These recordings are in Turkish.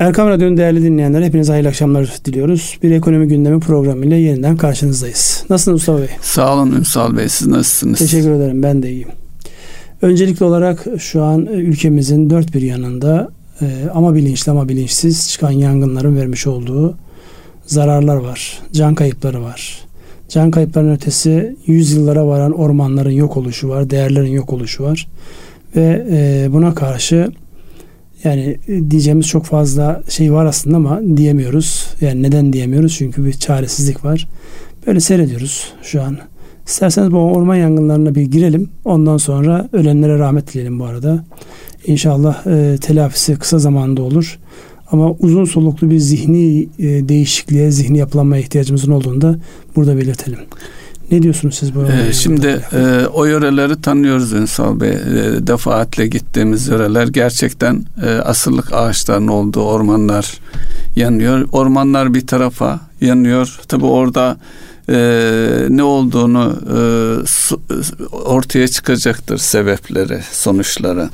Erkam Radyo'nun değerli dinleyenler hepinize hayırlı akşamlar diliyoruz. Bir ekonomi gündemi programıyla yeniden karşınızdayız. Nasılsınız Mustafa Bey? Sağ olun Ünsal Bey. Siz nasılsınız? Teşekkür ederim. Ben de iyiyim. Öncelikli olarak şu an ülkemizin dört bir yanında e, ama bilinçli ama bilinçsiz çıkan yangınların vermiş olduğu zararlar var. Can kayıpları var. Can kayıplarının ötesi yüzyıllara varan ormanların yok oluşu var. Değerlerin yok oluşu var. Ve e, buna karşı yani e, diyeceğimiz çok fazla şey var aslında ama diyemiyoruz. Yani neden diyemiyoruz? Çünkü bir çaresizlik var. Böyle seyrediyoruz şu an. İsterseniz bu orman yangınlarına bir girelim. Ondan sonra ölenlere rahmet dileyelim bu arada. İnşallah e, telafisi kısa zamanda olur. Ama uzun soluklu bir zihni e, değişikliğe, zihni yapılanmaya ihtiyacımızın olduğunu da burada belirtelim. Ne diyorsunuz siz bu? Ee, şimdi e, o yöreleri tanıyoruz Ünsal Bey. E, defaatle gittiğimiz yöreler gerçekten e, asırlık ağaçların olduğu ormanlar yanıyor. Ormanlar bir tarafa yanıyor. Tabi orada e, ne olduğunu e, su, ortaya çıkacaktır sebepleri, sonuçları.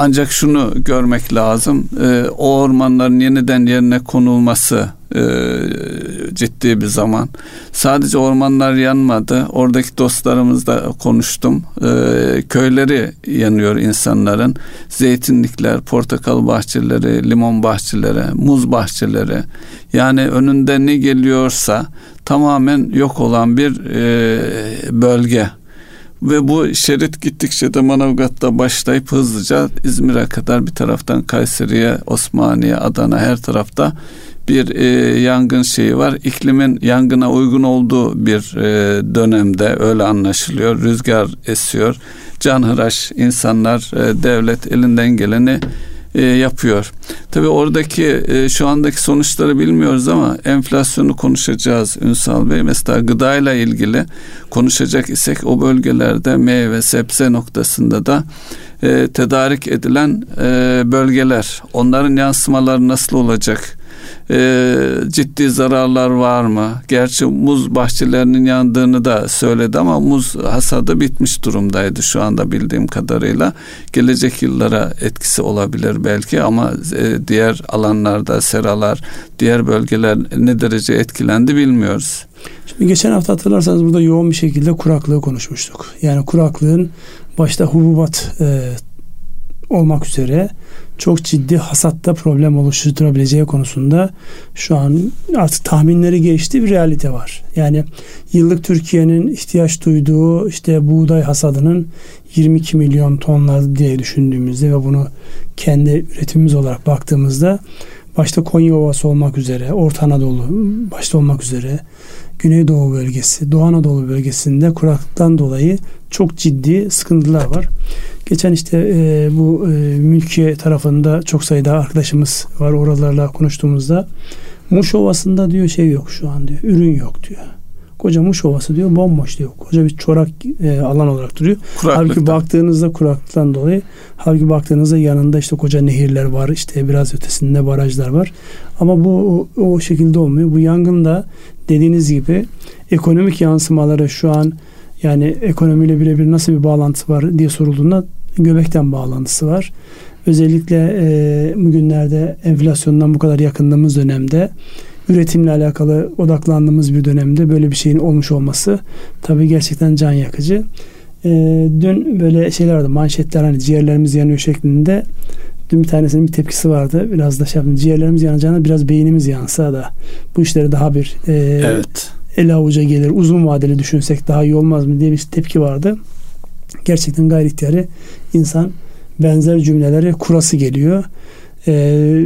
Ancak şunu görmek lazım. E, o ormanların yeniden yerine konulması e, ciddi bir zaman. Sadece ormanlar yanmadı. Oradaki dostlarımızla konuştum. E, köyleri yanıyor insanların. Zeytinlikler, portakal bahçeleri, limon bahçeleri, muz bahçeleri. Yani önünde ne geliyorsa tamamen yok olan bir e, bölge ve bu şerit gittikçe de Manavgat'ta başlayıp hızlıca İzmir'e kadar bir taraftan Kayseri'ye, Osmaniye, Adana her tarafta bir e, yangın şeyi var. İklimin yangına uygun olduğu bir e, dönemde öyle anlaşılıyor. Rüzgar esiyor. Canhıraş insanlar, e, devlet elinden geleni e, yapıyor. Tabii oradaki e, şu andaki sonuçları bilmiyoruz ama enflasyonu konuşacağız Ünsal Bey. Mesela gıdayla ilgili konuşacak isek o bölgelerde meyve sebze noktasında da e, tedarik edilen e, bölgeler onların yansımaları nasıl olacak? E, ciddi zararlar var mı? Gerçi muz bahçelerinin yandığını da söyledi ama muz hasadı bitmiş durumdaydı şu anda bildiğim kadarıyla. Gelecek yıllara etkisi olabilir belki ama e, diğer alanlarda seralar, diğer bölgeler ne derece etkilendi bilmiyoruz. Şimdi geçen hafta hatırlarsanız burada yoğun bir şekilde kuraklığı konuşmuştuk. Yani kuraklığın başta hububat e, olmak üzere çok ciddi hasatta problem oluşturabileceği konusunda şu an artık tahminleri geçti bir realite var. Yani yıllık Türkiye'nin ihtiyaç duyduğu işte buğday hasadının 22 milyon tonlar diye düşündüğümüzde ve bunu kendi üretimimiz olarak baktığımızda başta Konya Ovası olmak üzere, Orta Anadolu başta olmak üzere Güneydoğu bölgesi, Doğu Anadolu bölgesinde kuraklıktan dolayı çok ciddi sıkıntılar var. Geçen işte e, bu e, mülkiye tarafında çok sayıda arkadaşımız var oralarla konuştuğumuzda Muş Ovası'nda diyor şey yok şu an diyor. Ürün yok diyor. Koca Muş Ovası diyor bomboş diyor. Koca bir çorak e, alan olarak duruyor. Halbuki baktığınızda kuraklıktan dolayı halbuki baktığınızda yanında işte koca nehirler var. işte biraz ötesinde barajlar var. Ama bu o, o şekilde olmuyor. Bu yangında dediğiniz gibi ekonomik yansımaları şu an yani ekonomiyle birebir nasıl bir bağlantısı var diye sorulduğunda göbekten bağlantısı var. Özellikle e, bugünlerde enflasyondan bu kadar yakındığımız dönemde üretimle alakalı odaklandığımız bir dönemde böyle bir şeyin olmuş olması tabii gerçekten can yakıcı. E, dün böyle şeyler vardı manşetler hani ciğerlerimiz yanıyor şeklinde Dün bir tanesinin bir tepkisi vardı. Biraz da şey yaptım. Ciğerlerimiz yanacağına biraz beynimiz yansa da bu işleri daha bir e, evet. ele avuca gelir. Uzun vadeli düşünsek daha iyi olmaz mı diye bir tepki vardı. Gerçekten gayri ihtiyari insan benzer cümleleri kurası geliyor. Ee,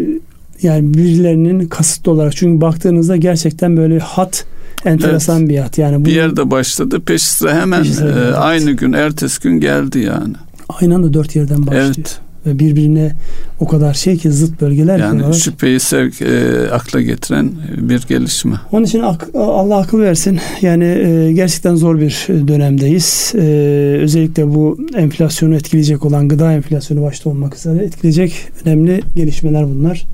yani birilerinin kasıtlı olarak çünkü baktığınızda gerçekten böyle hat enteresan evet. bir hat. Yani bu, bir yerde başladı peş sıra hemen peş sıra e, aynı gün ertesi gün geldi yani. Aynı anda dört yerden başlıyor. Evet ve birbirine o kadar şey ki zıt bölgeler yani ki şüpheyi sevk e, akla getiren bir gelişme. Onun için ak, Allah akıl versin. Yani e, gerçekten zor bir dönemdeyiz. E, özellikle bu enflasyonu etkileyecek olan gıda enflasyonu başta olmak üzere etkileyecek önemli gelişmeler bunlar.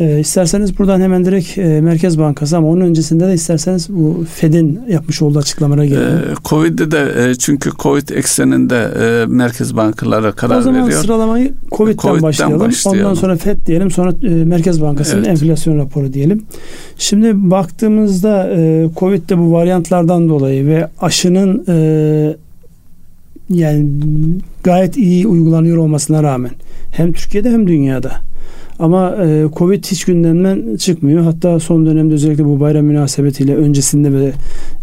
E, isterseniz buradan hemen direkt e, Merkez Bankası ama onun öncesinde de isterseniz bu Fed'in yapmış olduğu açıklamalara gelelim. E, Covid'de de e, çünkü Covid ekseninde e, merkez bankaları karar veriyor. O zaman veriyor. sıralamayı Covid'den, Covid'den başlayalım. başlayalım. Ondan sonra Fed diyelim sonra e, Merkez Bankası'nın evet. enflasyon raporu diyelim. Şimdi baktığımızda e, Covid'de bu varyantlardan dolayı ve aşının e, yani gayet iyi uygulanıyor olmasına rağmen hem Türkiye'de hem dünyada ama e, Covid hiç gündemden çıkmıyor. Hatta son dönemde özellikle bu bayram münasebetiyle öncesinde ve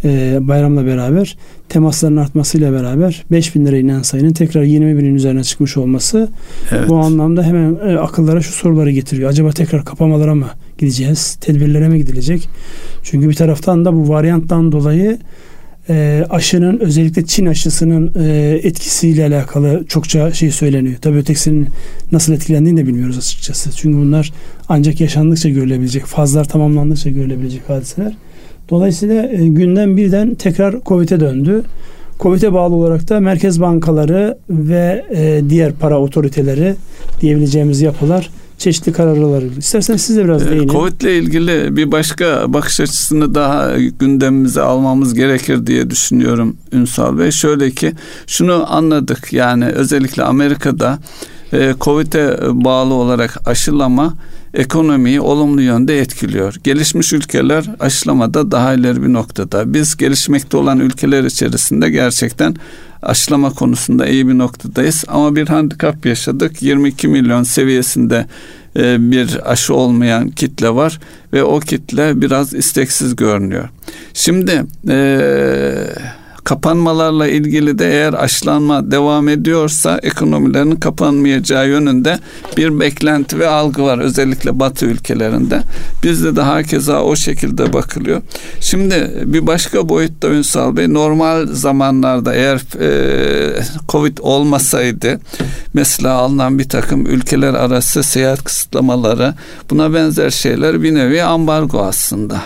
e, bayramla beraber temasların artmasıyla beraber 5 bin lira inen sayının tekrar 20 binin üzerine çıkmış olması evet. bu anlamda hemen e, akıllara şu soruları getiriyor. Acaba tekrar kapamalara mı gideceğiz? Tedbirlere mi gidilecek? Çünkü bir taraftan da bu varyanttan dolayı e, aşının özellikle Çin aşısının e, etkisiyle alakalı çokça şey söyleniyor. Tabii ötekisinin nasıl etkilendiğini de bilmiyoruz açıkçası. Çünkü bunlar ancak yaşandıkça görülebilecek, fazlar tamamlandıkça görülebilecek hadiseler. Dolayısıyla e, günden birden tekrar Covid'e döndü. Covid'e bağlı olarak da merkez bankaları ve e, diğer para otoriteleri diyebileceğimiz yapılar çeşitli kararlar İsterseniz siz de biraz ee, değinin. Covid ile ilgili bir başka bakış açısını daha gündemimize almamız gerekir diye düşünüyorum Ünsal Bey. Şöyle ki şunu anladık yani özellikle Amerika'da e, Covid'e bağlı olarak aşılama ekonomiyi olumlu yönde etkiliyor. Gelişmiş ülkeler aşılamada daha ileri bir noktada. Biz gelişmekte olan ülkeler içerisinde gerçekten aşılama konusunda iyi bir noktadayız. Ama bir handikap yaşadık. 22 milyon seviyesinde e, bir aşı olmayan kitle var ve o kitle biraz isteksiz görünüyor. Şimdi eee kapanmalarla ilgili de eğer aşılanma devam ediyorsa ekonomilerin kapanmayacağı yönünde bir beklenti ve algı var özellikle Batı ülkelerinde. Bizde de hakeza o şekilde bakılıyor. Şimdi bir başka boyutta Ünsal Bey normal zamanlarda eğer e, Covid olmasaydı mesela alınan bir takım ülkeler arası seyahat kısıtlamaları buna benzer şeyler bir nevi ambargo aslında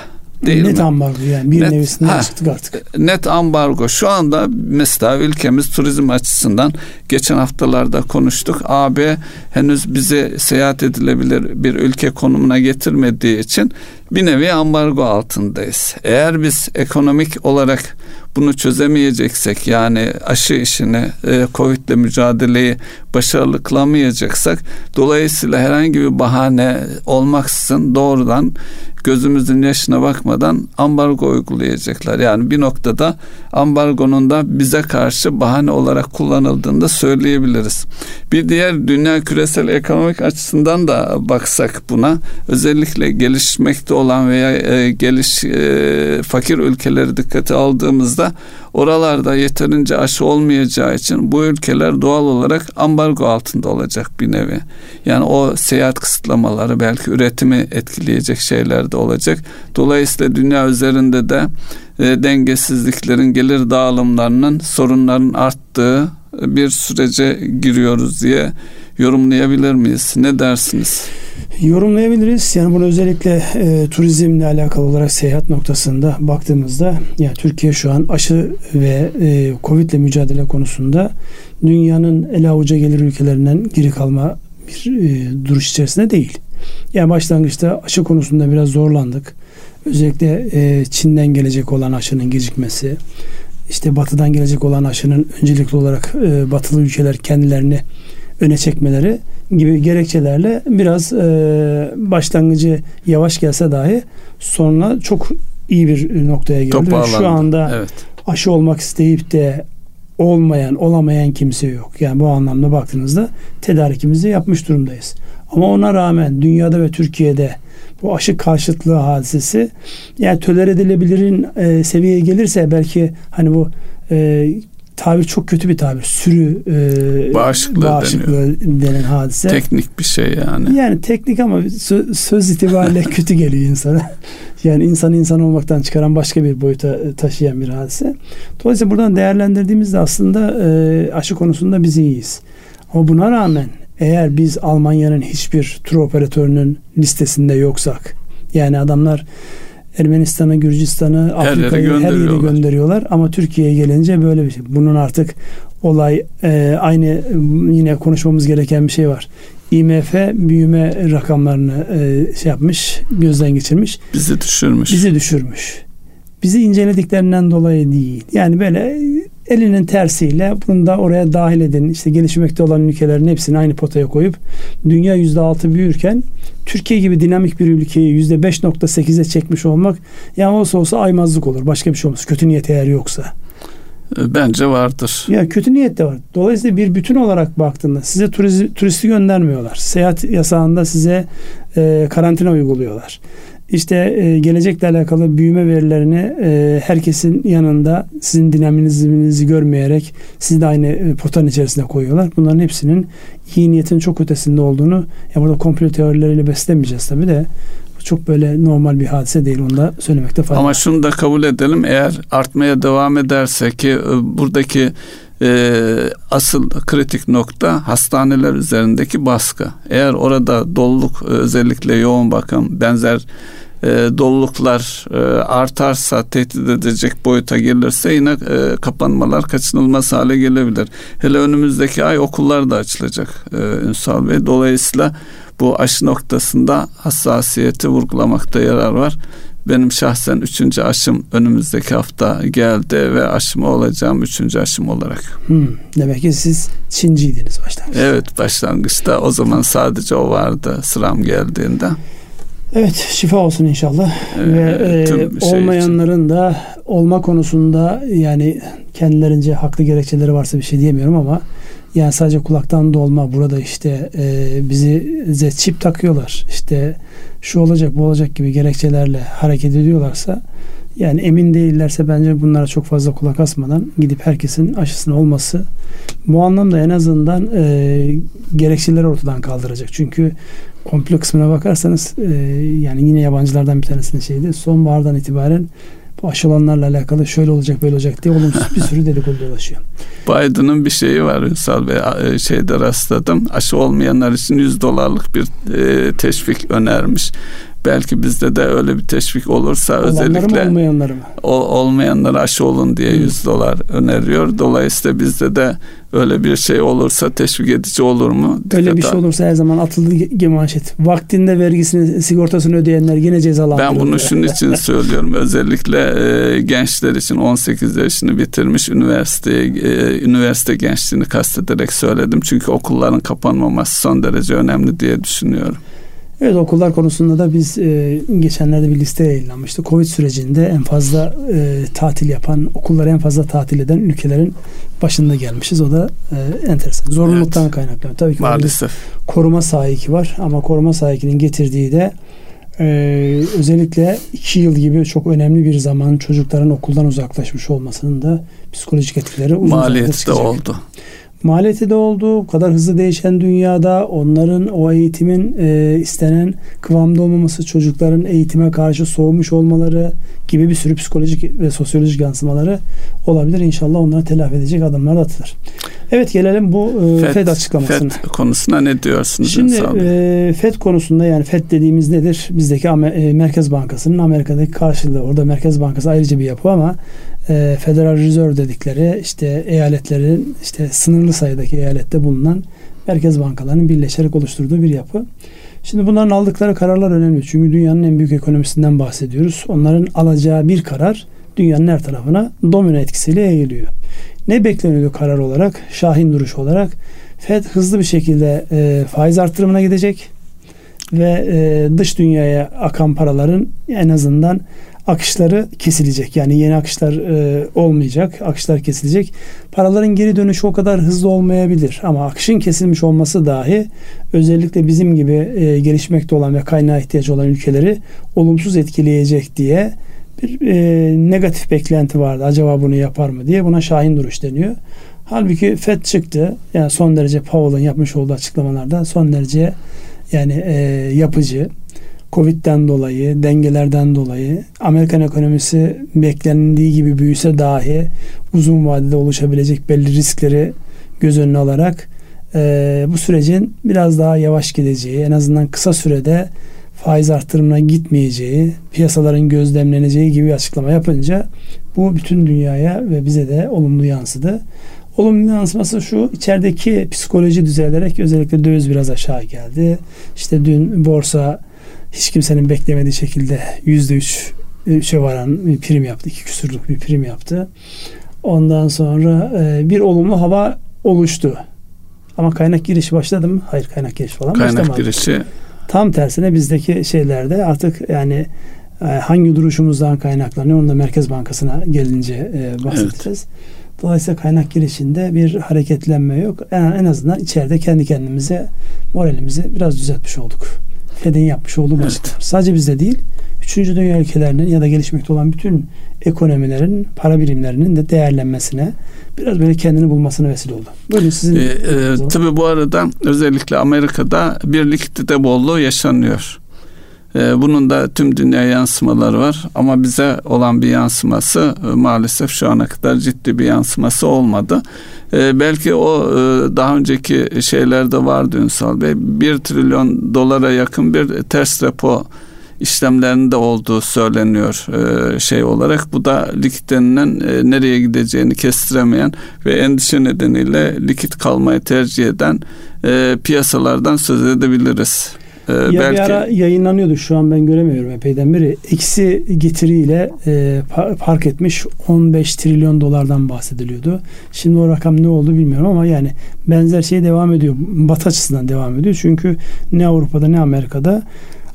değil net mi? ambargo yani bir net, nevisinden ha, çıktık artık. Net ambargo. Şu anda mesela ülkemiz turizm açısından geçen haftalarda konuştuk. AB henüz bizi seyahat edilebilir bir ülke konumuna getirmediği için bir nevi ambargo altındayız. Eğer biz ekonomik olarak bunu çözemeyeceksek yani aşı işini e, Covid ile mücadeleyi başarılı kılamayacaksak dolayısıyla herhangi bir bahane olmaksızın doğrudan gözümüzün yaşına bakmadan ambargo uygulayacaklar. Yani bir noktada ambargonun da bize karşı bahane olarak kullanıldığını da söyleyebiliriz. Bir diğer dünya küresel ekonomik açısından da baksak buna özellikle gelişmekte olan veya e, geliş e, fakir ülkeleri dikkate aldığımızda oralarda yeterince aşı olmayacağı için bu ülkeler doğal olarak ambargo altında olacak bir nevi. Yani o seyahat kısıtlamaları belki üretimi etkileyecek şeyler de olacak. Dolayısıyla dünya üzerinde de e, dengesizliklerin gelir dağılımlarının sorunların arttığı bir sürece giriyoruz diye yorumlayabilir miyiz? Ne dersiniz? Yorumlayabiliriz. Yani bunu özellikle e, turizmle alakalı olarak seyahat noktasında baktığımızda yani Türkiye şu an aşı ve e, Covid ile mücadele konusunda dünyanın ele avuca gelir ülkelerinden geri kalma bir e, duruş içerisinde değil. Yani başlangıçta aşı konusunda biraz zorlandık. Özellikle e, Çin'den gelecek olan aşının gecikmesi, işte batıdan gelecek olan aşının öncelikli olarak e, batılı ülkeler kendilerini öne çekmeleri gibi gerekçelerle biraz e, başlangıcı yavaş gelse dahi sonra çok iyi bir noktaya geldi. Ve şu anda evet. aşı olmak isteyip de olmayan, olamayan kimse yok. Yani bu anlamda baktığınızda tedarikimizi yapmış durumdayız. Ama ona rağmen dünyada ve Türkiye'de bu aşı karşıtlığı hadisesi yani töler edilebilirin e, seviyeye gelirse belki hani bu e, tabir çok kötü bir tabir. Sürü e, bağışıklığı, bağışıklığı denen hadise. Teknik bir şey yani. Yani teknik ama söz, söz itibariyle kötü geliyor insana. Yani insan insan olmaktan çıkaran başka bir boyuta taşıyan bir hadise. Dolayısıyla buradan değerlendirdiğimizde aslında e, aşı konusunda biz iyiyiz. Ama buna rağmen eğer biz Almanya'nın hiçbir tur operatörünün listesinde yoksak yani adamlar Ermenistan'ı, Gürcistan'ı, Afrika'yı her yere gönderiyorlar ama Türkiye'ye gelince böyle bir şey. Bunun artık olay e, aynı yine konuşmamız gereken bir şey var. IMF büyüme rakamlarını e, şey yapmış, gözden geçirmiş. Bizi düşürmüş. Bizi düşürmüş. Bizi incelediklerinden dolayı değil. Yani böyle elinin tersiyle bunu da oraya dahil edin. İşte gelişmekte olan ülkelerin hepsini aynı potaya koyup dünya yüzde altı büyürken Türkiye gibi dinamik bir ülkeyi yüzde 5.8'e çekmiş olmak ya olsa olsa aymazlık olur. Başka bir şey olmaz. Kötü niyet eğer yoksa. E, bence vardır. Ya kötü niyet de var. Dolayısıyla bir bütün olarak baktığında size turisti, turisti göndermiyorlar. Seyahat yasağında size e, karantina uyguluyorlar. İşte e, gelecekle alakalı büyüme verilerini e, herkesin yanında sizin dinamizminizi görmeyerek sizi de aynı e, potanın içerisine koyuyorlar. Bunların hepsinin iyi niyetin çok ötesinde olduğunu ya burada komplo teorileriyle beslemeyeceğiz tabii de çok böyle normal bir hadise değil. Onu da söylemekte fayda Ama şunu da kabul edelim. Eğer artmaya devam ederse ki e, buradaki e, asıl kritik nokta hastaneler üzerindeki baskı. Eğer orada doluluk özellikle yoğun bakım benzer e, doluluklar e, artarsa tehdit edecek boyuta gelirse yine e, kapanmalar kaçınılmaz hale gelebilir. Hele önümüzdeki ay okullar da açılacak e, Ünsal Bey. Dolayısıyla bu aşı noktasında hassasiyeti vurgulamakta yarar var. Benim şahsen üçüncü aşım önümüzdeki hafta geldi ve aşımı olacağım üçüncü aşım olarak. Hmm, demek ki siz Çinciydiniz başlangıçta. Evet başlangıçta o zaman sadece o vardı sıram geldiğinde. Evet şifa olsun inşallah. Ee, Ve şey olmayanların için. da olma konusunda yani kendilerince haklı gerekçeleri varsa bir şey diyemiyorum ama yani sadece kulaktan dolma burada işte e, bizi çip takıyorlar. İşte şu olacak bu olacak gibi gerekçelerle hareket ediyorlarsa yani emin değillerse bence bunlara çok fazla kulak asmadan gidip herkesin aşısının olması bu anlamda en azından e, gerekçeleri ortadan kaldıracak. Çünkü komplo kısmına bakarsanız e, yani yine yabancılardan bir tanesinin şeydi. Sonbahardan itibaren bu aşılanlarla alakalı şöyle olacak böyle olacak diye olumsuz bir sürü dedikodu dolaşıyor. Biden'ın bir şeyi var Ünsal Bey e, şeyde rastladım. Aşı olmayanlar için 100 dolarlık bir e, teşvik önermiş. Belki bizde de öyle bir teşvik olursa Olanları özellikle mı olmayanları mı? O, olmayanlar aşı olun diye 100 dolar öneriyor. Dolayısıyla bizde de öyle bir şey olursa teşvik edici olur mu? Öyle bir şey olursa her zaman atıldı manşet. Vaktinde vergisini, sigortasını ödeyenler yine cezalandırılıyor. Ben bunu şunun için söylüyorum. Özellikle e, gençler için 18 yaşını bitirmiş üniversite e, üniversite gençliğini kastederek söyledim. Çünkü okulların kapanmaması son derece önemli diye düşünüyorum. Evet okullar konusunda da biz e, geçenlerde bir liste yayınlanmıştı. Covid sürecinde en fazla e, tatil yapan, okulları en fazla tatil eden ülkelerin başında gelmişiz. O da e, enteresan. Zorunluluktan evet. kaynaklanıyor. Tabii ki Maalesef. koruma sahiki var ama koruma sahikinin getirdiği de e, özellikle iki yıl gibi çok önemli bir zaman çocukların okuldan uzaklaşmış olmasının da psikolojik etkileri uzun Maliyeti de oldu maliyeti de oldu. Bu kadar hızlı değişen dünyada onların o eğitimin e, istenen kıvamda olmaması, çocukların eğitime karşı soğumuş olmaları gibi bir sürü psikolojik ve sosyolojik yansımaları olabilir. İnşallah onları telafi edecek adımlar atılır. Evet gelelim bu e, FED, FED açıklamasına. FED konusuna ne diyorsunuz? Şimdi e, FED konusunda yani FED dediğimiz nedir? Bizdeki e, Merkez Bankası'nın Amerika'daki karşılığı. Orada Merkez Bankası ayrıca bir yapı ama e, Federal Reserve dedikleri işte eyaletlerin işte sınırlı sayıdaki eyalette bulunan merkez bankalarının birleşerek oluşturduğu bir yapı. Şimdi bunların aldıkları kararlar önemli. Çünkü dünyanın en büyük ekonomisinden bahsediyoruz. Onların alacağı bir karar dünyanın her tarafına domino etkisiyle yayılıyor. Ne bekleniyordu karar olarak? Şahin duruş olarak Fed hızlı bir şekilde e, faiz arttırımına gidecek ve e, dış dünyaya akan paraların en azından akışları kesilecek. Yani yeni akışlar e, olmayacak. Akışlar kesilecek. Paraların geri dönüşü o kadar hızlı olmayabilir. Ama akışın kesilmiş olması dahi özellikle bizim gibi e, gelişmekte olan ve kaynağa ihtiyacı olan ülkeleri olumsuz etkileyecek diye bir e, negatif beklenti vardı. Acaba bunu yapar mı diye buna şahin duruş deniyor. Halbuki FED çıktı. Yani son derece Powell'ın yapmış olduğu açıklamalarda son derece yani e, yapıcı Covid'den dolayı, dengelerden dolayı Amerikan ekonomisi beklendiği gibi büyüse dahi uzun vadede oluşabilecek belli riskleri göz önüne alarak e, bu sürecin biraz daha yavaş gideceği, en azından kısa sürede faiz arttırımına gitmeyeceği, piyasaların gözlemleneceği gibi açıklama yapınca bu bütün dünyaya ve bize de olumlu yansıdı. olumlu yansıması şu içerideki psikoloji düzelerek özellikle döviz biraz aşağı geldi. İşte dün borsa hiç kimsenin beklemediği şekilde yüzde üç şey varan bir prim yaptı. iki küsurluk bir prim yaptı. Ondan sonra e, bir olumlu hava oluştu. Ama kaynak girişi başladı mı? Hayır kaynak girişi falan kaynak başlamadı. Kaynak girişi. Tam tersine bizdeki şeylerde artık yani e, hangi duruşumuzdan kaynaklanıyor onu da Merkez Bankası'na gelince e, bahsedeceğiz. Evet. Dolayısıyla kaynak girişinde bir hareketlenme yok. En, en azından içeride kendi kendimize moralimizi biraz düzeltmiş olduk. Fed'in yapmış olduğu evet. Sadece bizde değil, üçüncü dünya ülkelerinin ya da gelişmekte olan bütün ekonomilerin, para birimlerinin de değerlenmesine biraz böyle kendini bulmasına vesile oldu. Böyle sizin... Ee, e, tabii bu arada özellikle Amerika'da bir likidite bolluğu yaşanıyor. Ee, bunun da tüm dünya yansımaları var ama bize olan bir yansıması e, maalesef şu ana kadar ciddi bir yansıması olmadı. Ee, belki o e, daha önceki şeylerde vardı Ünsal Bey. Bir trilyon dolara yakın bir ters repo işlemlerinde olduğu söyleniyor e, şey olarak. Bu da likidinin e, nereye gideceğini kestiremeyen ve endişe nedeniyle likit kalmayı tercih eden e, piyasalardan söz edebiliriz. Ee, ya belki... bir ara yayınlanıyordu şu an ben göremiyorum epeyden beri. Eksi getiriyle e, park etmiş 15 trilyon dolardan bahsediliyordu. Şimdi o rakam ne oldu bilmiyorum ama yani benzer şey devam ediyor. Batı açısından devam ediyor. Çünkü ne Avrupa'da ne Amerika'da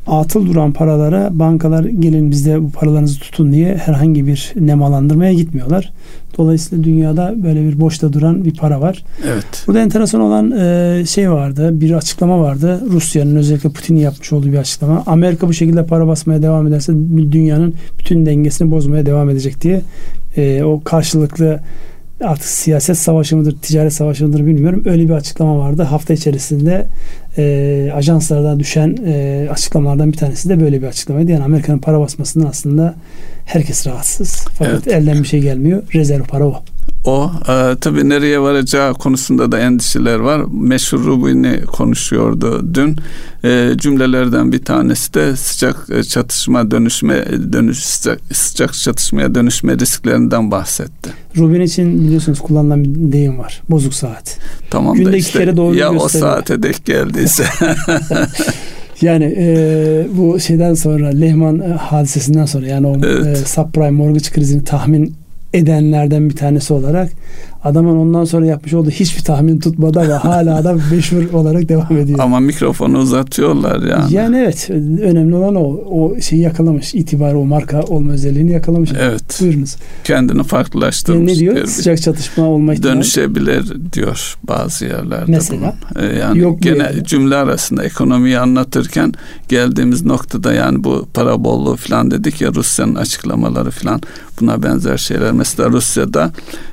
atıl duran paralara bankalar gelin bizde bu paralarınızı tutun diye herhangi bir nemalandırmaya gitmiyorlar. Dolayısıyla dünyada böyle bir boşta duran bir para var. Evet. Burada enteresan olan e, şey vardı. Bir açıklama vardı. Rusya'nın özellikle Putin'in yapmış olduğu bir açıklama. Amerika bu şekilde para basmaya devam ederse dünyanın bütün dengesini bozmaya devam edecek diye e, o karşılıklı artık siyaset savaşı mıdır, ticaret savaşı mıdır bilmiyorum. Öyle bir açıklama vardı. Hafta içerisinde e, ajanslardan düşen e, açıklamalardan bir tanesi de böyle bir açıklamaydı. Yani Amerika'nın para basmasından aslında herkes rahatsız. Fakat evet. elden bir şey gelmiyor. Rezerv para o. O e, tabii nereye varacağı konusunda da endişeler var. Meşhur Rubin'i konuşuyordu dün. E, cümlelerden bir tanesi de sıcak e, çatışma dönüşme dönüş sıcak, sıcak çatışmaya dönüşme risklerinden bahsetti. Rubin için biliyorsunuz kullanılan bir deyim var. Bozuk saat. Tamam Günde da işte iki kere doğru ya o saate denk geldiyse. Yani e, bu şeyden sonra Lehman e, hadisesinden sonra yani o evet. e, subprime mortgage krizini tahmin edenlerden bir tanesi olarak adamın ondan sonra yapmış olduğu hiçbir tahmin tutmadı ama hala adam meşhur olarak devam ediyor. Ama mikrofonu uzatıyorlar yani. Yani evet önemli olan o. O şeyi yakalamış. itibarı o marka olma özelliğini yakalamış. Evet. Buyurunuz. Kendini farklılaştırmış. Yani ne diyor? Diyor. Sıcak çatışma olma ihtimali. Dönüşebilir diyor bazı yerlerde. Mesela? Bunun. Ee, yani Yok gene yani. cümle arasında ekonomiyi anlatırken geldiğimiz noktada yani bu para bolluğu falan dedik ya Rusya'nın açıklamaları falan buna benzer şeyler. Mesela Rusya'da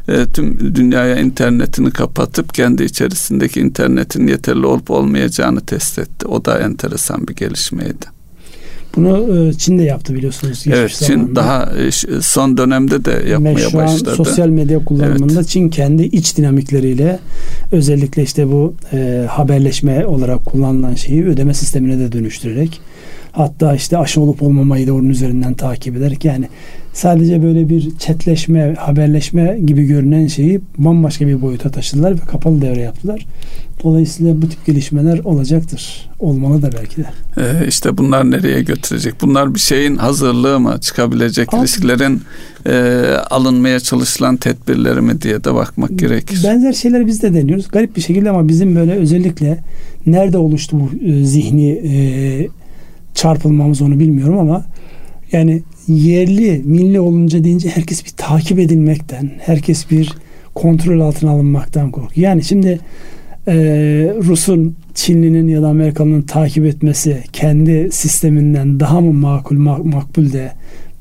e, tüm dünyaya internetini kapatıp kendi içerisindeki internetin yeterli olup olmayacağını test etti. O da enteresan bir gelişmeydi. Bunu e, Çin de yaptı biliyorsunuz. Evet Çin zamanında. daha e, son dönemde de yapmaya Şu başladı. An sosyal medya kullanımında evet. Çin kendi iç dinamikleriyle özellikle işte bu e, haberleşme olarak kullanılan şeyi ödeme sistemine de dönüştürerek hatta işte aşı olup olmamayı da onun üzerinden takip ederek yani sadece böyle bir chatleşme, haberleşme gibi görünen şeyi bambaşka bir boyuta taşıdılar ve kapalı devre yaptılar. Dolayısıyla bu tip gelişmeler olacaktır. Olmalı da belki de. Ee, işte bunlar nereye götürecek? Bunlar bir şeyin hazırlığı mı? Çıkabilecek Abi, risklerin e, alınmaya çalışılan tedbirleri mi diye de bakmak gerekir. Benzer şeyler biz de deniyoruz. Garip bir şekilde ama bizim böyle özellikle nerede oluştu bu e, zihni e, çarpılmamız onu bilmiyorum ama yani yerli, milli olunca deyince herkes bir takip edilmekten, herkes bir kontrol altına alınmaktan korkuyor. Yani şimdi e, Rus'un, Çinli'nin ya da Amerikalı'nın takip etmesi kendi sisteminden daha mı makul, makbul de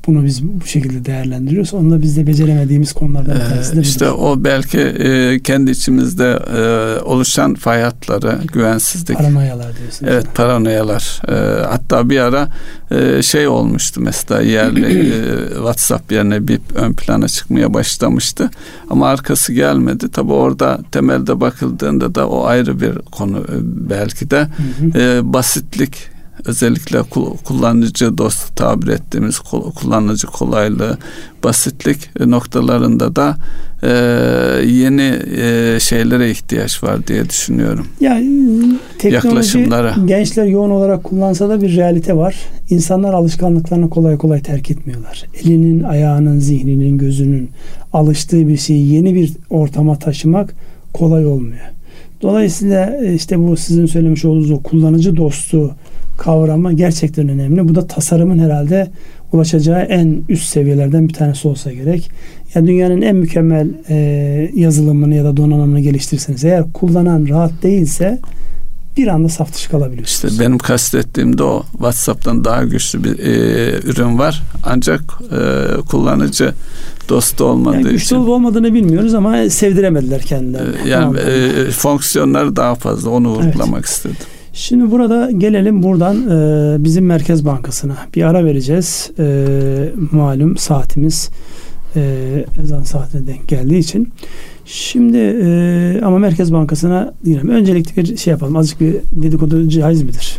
bunu biz bu şekilde değerlendiriyoruz. Onu da biz de beceremediğimiz konulardan bir ee, tanesi de İşte o belki e, kendi içimizde e, oluşan fay hatları, güvensizlik. Paranoyalar diyorsunuz. Evet paranoyalar. E, hatta bir ara e, şey olmuştu mesela yerli e, WhatsApp yerine bir ön plana çıkmaya başlamıştı. Ama arkası gelmedi. Tabi orada temelde bakıldığında da o ayrı bir konu e, belki de. Hı hı. E, basitlik özellikle kullanıcı dostu tabir ettiğimiz kullanıcı kolaylığı, basitlik noktalarında da e, yeni e, şeylere ihtiyaç var diye düşünüyorum. Yani teknoloji gençler yoğun olarak kullansa da bir realite var. İnsanlar alışkanlıklarını kolay kolay terk etmiyorlar. Elinin, ayağının, zihninin, gözünün alıştığı bir şeyi yeni bir ortama taşımak kolay olmuyor. Dolayısıyla e, işte bu sizin söylemiş olduğunuz o kullanıcı dostu kavramı gerçekten önemli. Bu da tasarımın herhalde ulaşacağı en üst seviyelerden bir tanesi olsa gerek. Ya dünyanın en mükemmel e, yazılımını ya da donanımını geliştirirseniz eğer kullanan rahat değilse bir anda saf dışı kalabiliyorsunuz. İşte benim kastettiğim de o. WhatsApp'tan daha güçlü bir e, ürün var. Ancak e, kullanıcı dostu olmadığı yani güçlü için. Güçlü olmadığını bilmiyoruz ama sevdiremediler kendilerini. E, yani e, fonksiyonları daha fazla. Onu vurgulamak evet. istedim. Şimdi burada gelelim buradan e, bizim Merkez Bankası'na. Bir ara vereceğiz. E, malum saatimiz e, ezan saatine denk geldiği için. Şimdi e, ama Merkez Bankası'na diyelim. Öncelikle bir şey yapalım. Azıcık bir dedikodu caiz midir?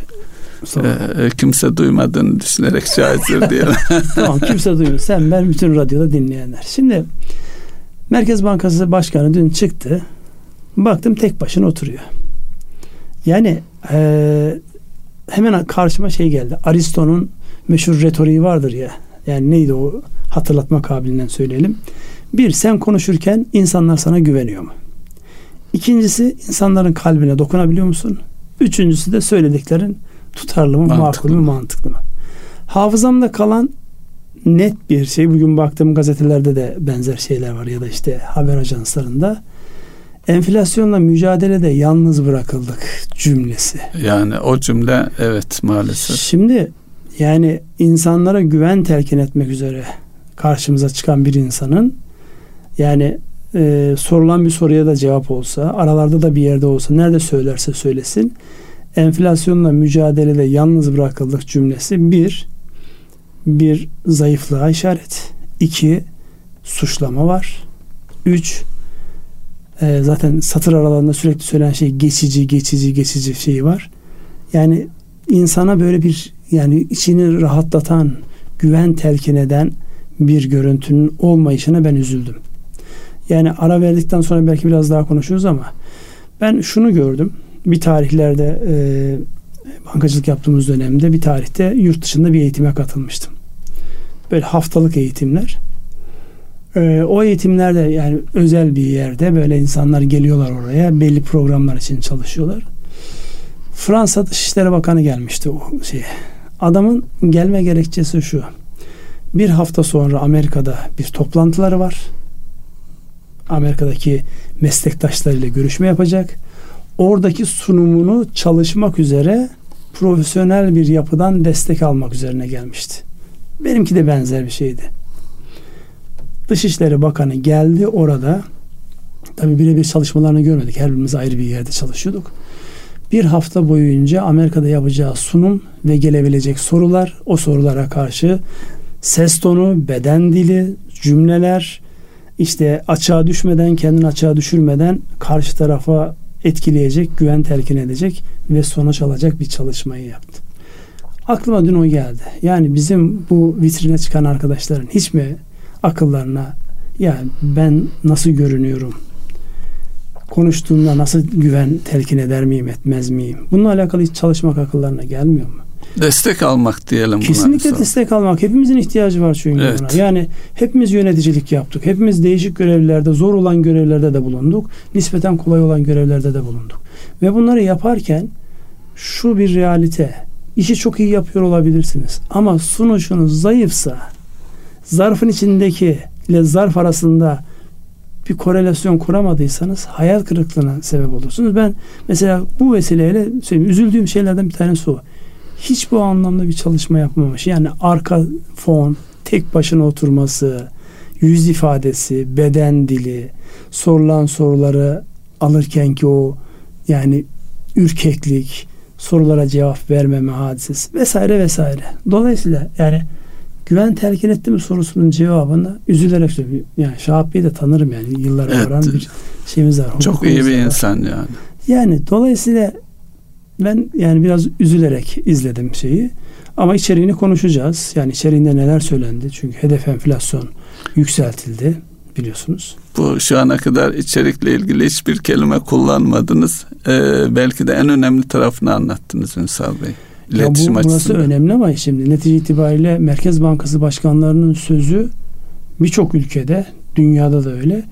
Ee, kimse duymadığını düşünerek caizdir diyelim. tamam kimse duymuyor. Sen ben bütün radyoda dinleyenler. Şimdi Merkez Bankası Başkanı dün çıktı. Baktım tek başına oturuyor. Yani e, hemen karşıma şey geldi. Aristo'nun meşhur retoriği vardır ya. Yani neydi o hatırlatma kabiliğinden söyleyelim. Bir, sen konuşurken insanlar sana güveniyor mu? İkincisi, insanların kalbine dokunabiliyor musun? Üçüncüsü de söylediklerin tutarlı mı, mantıklı makul mü, mantıklı mı? Hafızamda kalan net bir şey. Bugün baktığım gazetelerde de benzer şeyler var ya da işte haber ajanslarında. Enflasyonla mücadelede yalnız bırakıldık cümlesi. Yani o cümle evet maalesef. Şimdi yani insanlara güven telkin etmek üzere karşımıza çıkan bir insanın yani e, sorulan bir soruya da cevap olsa, aralarda da bir yerde olsa, nerede söylerse söylesin, enflasyonla mücadelede yalnız bırakıldık cümlesi bir, bir zayıflığa işaret. iki suçlama var. Üç, e, zaten satır aralarında sürekli söylenen şey geçici, geçici, geçici şeyi var. Yani insana böyle bir yani içini rahatlatan, güven telkin eden bir görüntünün olmayışına ben üzüldüm. Yani ara verdikten sonra belki biraz daha konuşuruz ama ben şunu gördüm. Bir tarihlerde e, bankacılık yaptığımız dönemde bir tarihte yurt dışında bir eğitime katılmıştım. Böyle haftalık eğitimler. E, o eğitimlerde yani özel bir yerde böyle insanlar geliyorlar oraya belli programlar için çalışıyorlar. Fransa Dışişleri Bakanı gelmişti o şeye. Adamın gelme gerekçesi şu. Bir hafta sonra Amerika'da bir toplantıları var. Amerika'daki meslektaşlarıyla görüşme yapacak. Oradaki sunumunu çalışmak üzere profesyonel bir yapıdan destek almak üzerine gelmişti. Benimki de benzer bir şeydi. Dışişleri Bakanı geldi orada. Tabii birebir çalışmalarını görmedik. Her birimiz ayrı bir yerde çalışıyorduk. Bir hafta boyunca Amerika'da yapacağı sunum ve gelebilecek sorular, o sorulara karşı ses tonu, beden dili, cümleler, işte açığa düşmeden kendini açığa düşürmeden karşı tarafa etkileyecek, güven telkin edecek ve sonuç alacak bir çalışmayı yaptı. Aklıma dün o geldi. Yani bizim bu vitrine çıkan arkadaşların hiç mi akıllarına yani ben nasıl görünüyorum? Konuştuğumda nasıl güven telkin eder miyim, etmez miyim? Bununla alakalı hiç çalışmak akıllarına gelmiyor mu? Destek almak diyelim buna. Kesinlikle destek almak. Hepimizin ihtiyacı var çünkü evet. buna. Yani hepimiz yöneticilik yaptık. Hepimiz değişik görevlerde, zor olan görevlerde de bulunduk. Nispeten kolay olan görevlerde de bulunduk. Ve bunları yaparken şu bir realite. İşi çok iyi yapıyor olabilirsiniz. Ama sunuşunuz zayıfsa zarfın içindeki ile zarf arasında bir korelasyon kuramadıysanız hayal kırıklığına sebep olursunuz. Ben mesela bu vesileyle söyleyeyim, üzüldüğüm şeylerden bir tanesi o hiç bu anlamda bir çalışma yapmamış. Yani arka fon, tek başına oturması, yüz ifadesi, beden dili, sorulan soruları alırken ki o yani ürkeklik, sorulara cevap vermeme hadisesi vesaire vesaire. Dolayısıyla yani güven telkin etti mi sorusunun cevabını üzülerek söylüyorum. Yani Şahap Bey'i de tanırım yani yıllar evet, varan bir şeyimiz var. Çok iyi bir var. insan yani. Yani dolayısıyla ben yani biraz üzülerek izledim şeyi. Ama içeriğini konuşacağız. Yani içeriğinde neler söylendi? Çünkü hedef enflasyon yükseltildi biliyorsunuz. Bu şu ana kadar içerikle ilgili hiçbir kelime kullanmadınız. Ee, belki de en önemli tarafını anlattınız Ünsal Bey. İletişim ya bu, burası açısından. önemli ama şimdi netice itibariyle Merkez Bankası başkanlarının sözü birçok ülkede, dünyada da öyle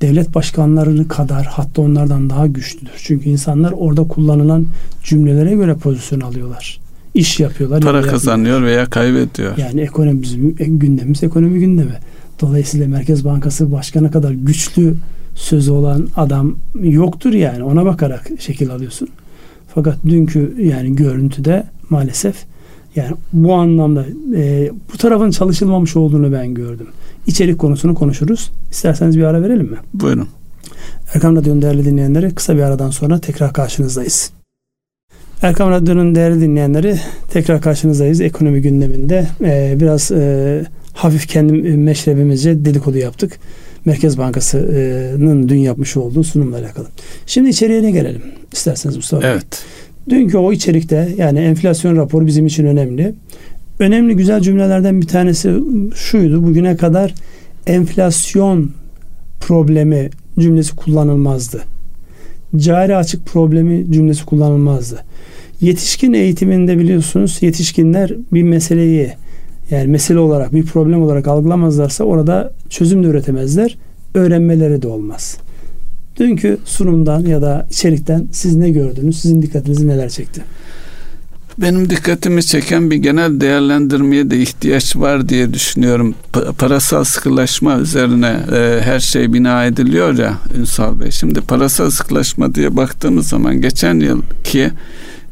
devlet başkanları kadar hatta onlardan daha güçlüdür. Çünkü insanlar orada kullanılan cümlelere göre pozisyon alıyorlar. İş yapıyorlar. Para kazanıyor veya kaybediyor. Yani ekonomi bizim gündemimiz ekonomi gündemi. Dolayısıyla Merkez Bankası başkanı kadar güçlü sözü olan adam yoktur yani. Ona bakarak şekil alıyorsun. Fakat dünkü yani görüntüde maalesef yani bu anlamda e, bu tarafın çalışılmamış olduğunu ben gördüm. İçerik konusunu konuşuruz. İsterseniz bir ara verelim mi? Buyurun. Erkam Radyo'nun değerli dinleyenleri kısa bir aradan sonra tekrar karşınızdayız. Erkam Radyo'nun değerli dinleyenleri tekrar karşınızdayız. Ekonomi gündeminde e, biraz e, hafif kendi meşrebimizce dedikodu yaptık. Merkez Bankası'nın dün yapmış olduğu sunumla alakalı. Şimdi içeriğine gelelim. İsterseniz Mustafa Evet. Dünkü o içerikte yani enflasyon raporu bizim için önemli. Önemli güzel cümlelerden bir tanesi şuydu. Bugüne kadar enflasyon problemi cümlesi kullanılmazdı. Cari açık problemi cümlesi kullanılmazdı. Yetişkin eğitiminde biliyorsunuz yetişkinler bir meseleyi yani mesele olarak bir problem olarak algılamazlarsa orada çözüm de üretemezler. Öğrenmeleri de olmaz. Dünkü sunumdan ya da içerikten siz ne gördünüz? Sizin dikkatinizi neler çekti? Benim dikkatimi çeken bir genel değerlendirmeye de ihtiyaç var diye düşünüyorum. Pa- parasal sıkılaşma üzerine e, her şey bina ediliyor ya Ünsal Bey. Şimdi parasal sıkılaşma diye baktığımız zaman geçen yıl ki